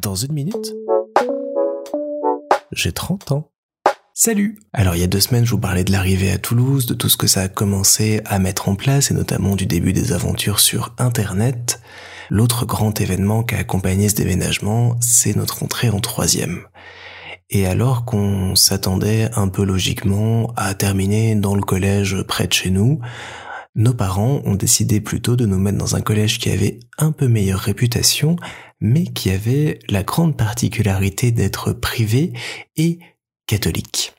Dans une minute, j'ai 30 ans. Salut Alors il y a deux semaines, je vous parlais de l'arrivée à Toulouse, de tout ce que ça a commencé à mettre en place, et notamment du début des aventures sur Internet. L'autre grand événement qui a accompagné ce déménagement, c'est notre entrée en troisième. Et alors qu'on s'attendait un peu logiquement à terminer dans le collège près de chez nous, nos parents ont décidé plutôt de nous mettre dans un collège qui avait un peu meilleure réputation, mais qui avait la grande particularité d'être privé et catholique.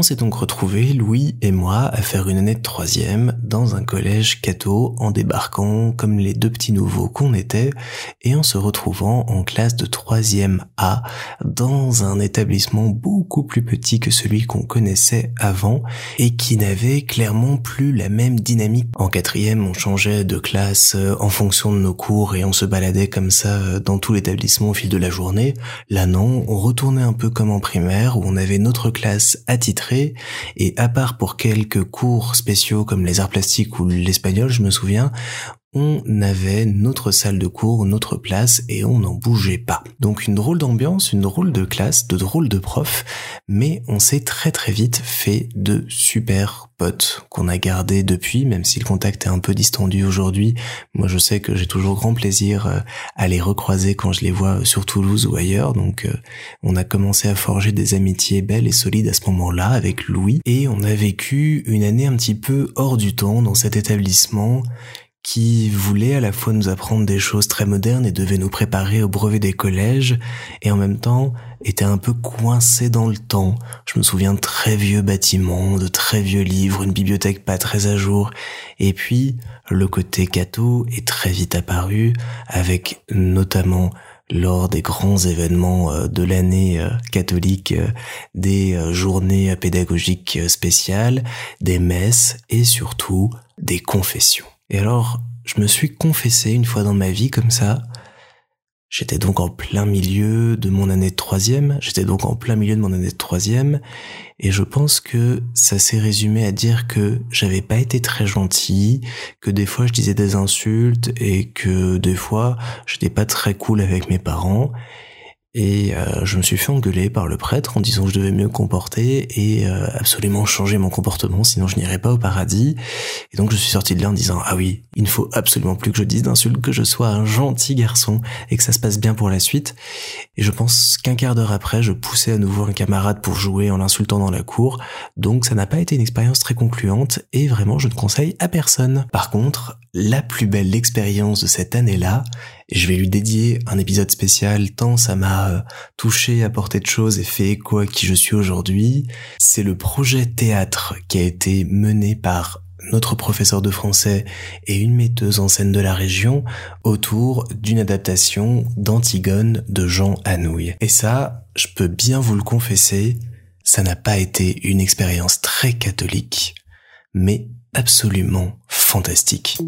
On s'est donc retrouvé, Louis et moi, à faire une année de troisième dans un collège catho en débarquant comme les deux petits nouveaux qu'on était et en se retrouvant en classe de troisième A dans un établissement beaucoup plus petit que celui qu'on connaissait avant et qui n'avait clairement plus la même dynamique. En quatrième, on changeait de classe euh, en fonction de nos cours et on se baladait comme ça euh, dans tout l'établissement au fil de la journée. Là non, on retournait un peu comme en primaire où on avait notre classe attitrée et à part pour quelques cours spéciaux comme les arts plastiques ou l'espagnol, je me souviens, on avait notre salle de cours, notre place et on n'en bougeait pas. Donc une drôle d'ambiance, une drôle de classe, de drôles de profs, mais on s'est très très vite fait de super potes qu'on a gardés depuis, même si le contact est un peu distendu aujourd'hui. Moi je sais que j'ai toujours grand plaisir euh, à les recroiser quand je les vois sur Toulouse ou ailleurs, donc euh, on a commencé à forger des amitiés belles et solides à ce moment-là avec Louis et on a vécu une année un petit peu hors du temps dans cet établissement qui voulait à la fois nous apprendre des choses très modernes et devait nous préparer au brevet des collèges, et en même temps était un peu coincé dans le temps. Je me souviens de très vieux bâtiments, de très vieux livres, une bibliothèque pas très à jour, et puis le côté catho est très vite apparu, avec notamment lors des grands événements euh, de l'année euh, catholique, euh, des journées pédagogiques spéciales, des messes et surtout des confessions. Et alors, je me suis confessé une fois dans ma vie comme ça. J'étais donc en plein milieu de mon année de troisième, j'étais donc en plein milieu de mon année de troisième, et je pense que ça s'est résumé à dire que j'avais pas été très gentil, que des fois je disais des insultes, et que des fois j'étais pas très cool avec mes parents, et euh, je me suis fait engueuler par le prêtre en disant que je devais mieux comporter et euh, absolument changer mon comportement, sinon je n'irais pas au paradis. Et donc je suis sorti de là en disant ah oui, il ne faut absolument plus que je dise d'insultes, que je sois un gentil garçon et que ça se passe bien pour la suite. Et je pense qu'un quart d'heure après, je poussais à nouveau un camarade pour jouer en l'insultant dans la cour. Donc ça n'a pas été une expérience très concluante et vraiment je ne conseille à personne. Par contre, la plus belle expérience de cette année-là, je vais lui dédier un épisode spécial tant ça m'a euh, touché, apporté de choses et fait écho à qui je suis aujourd'hui. C'est le projet théâtre qui a été mené par notre professeur de français et une metteuse en scène de la région autour d'une adaptation d'Antigone de Jean Anouilh. Et ça, je peux bien vous le confesser, ça n'a pas été une expérience très catholique, mais absolument fantastique.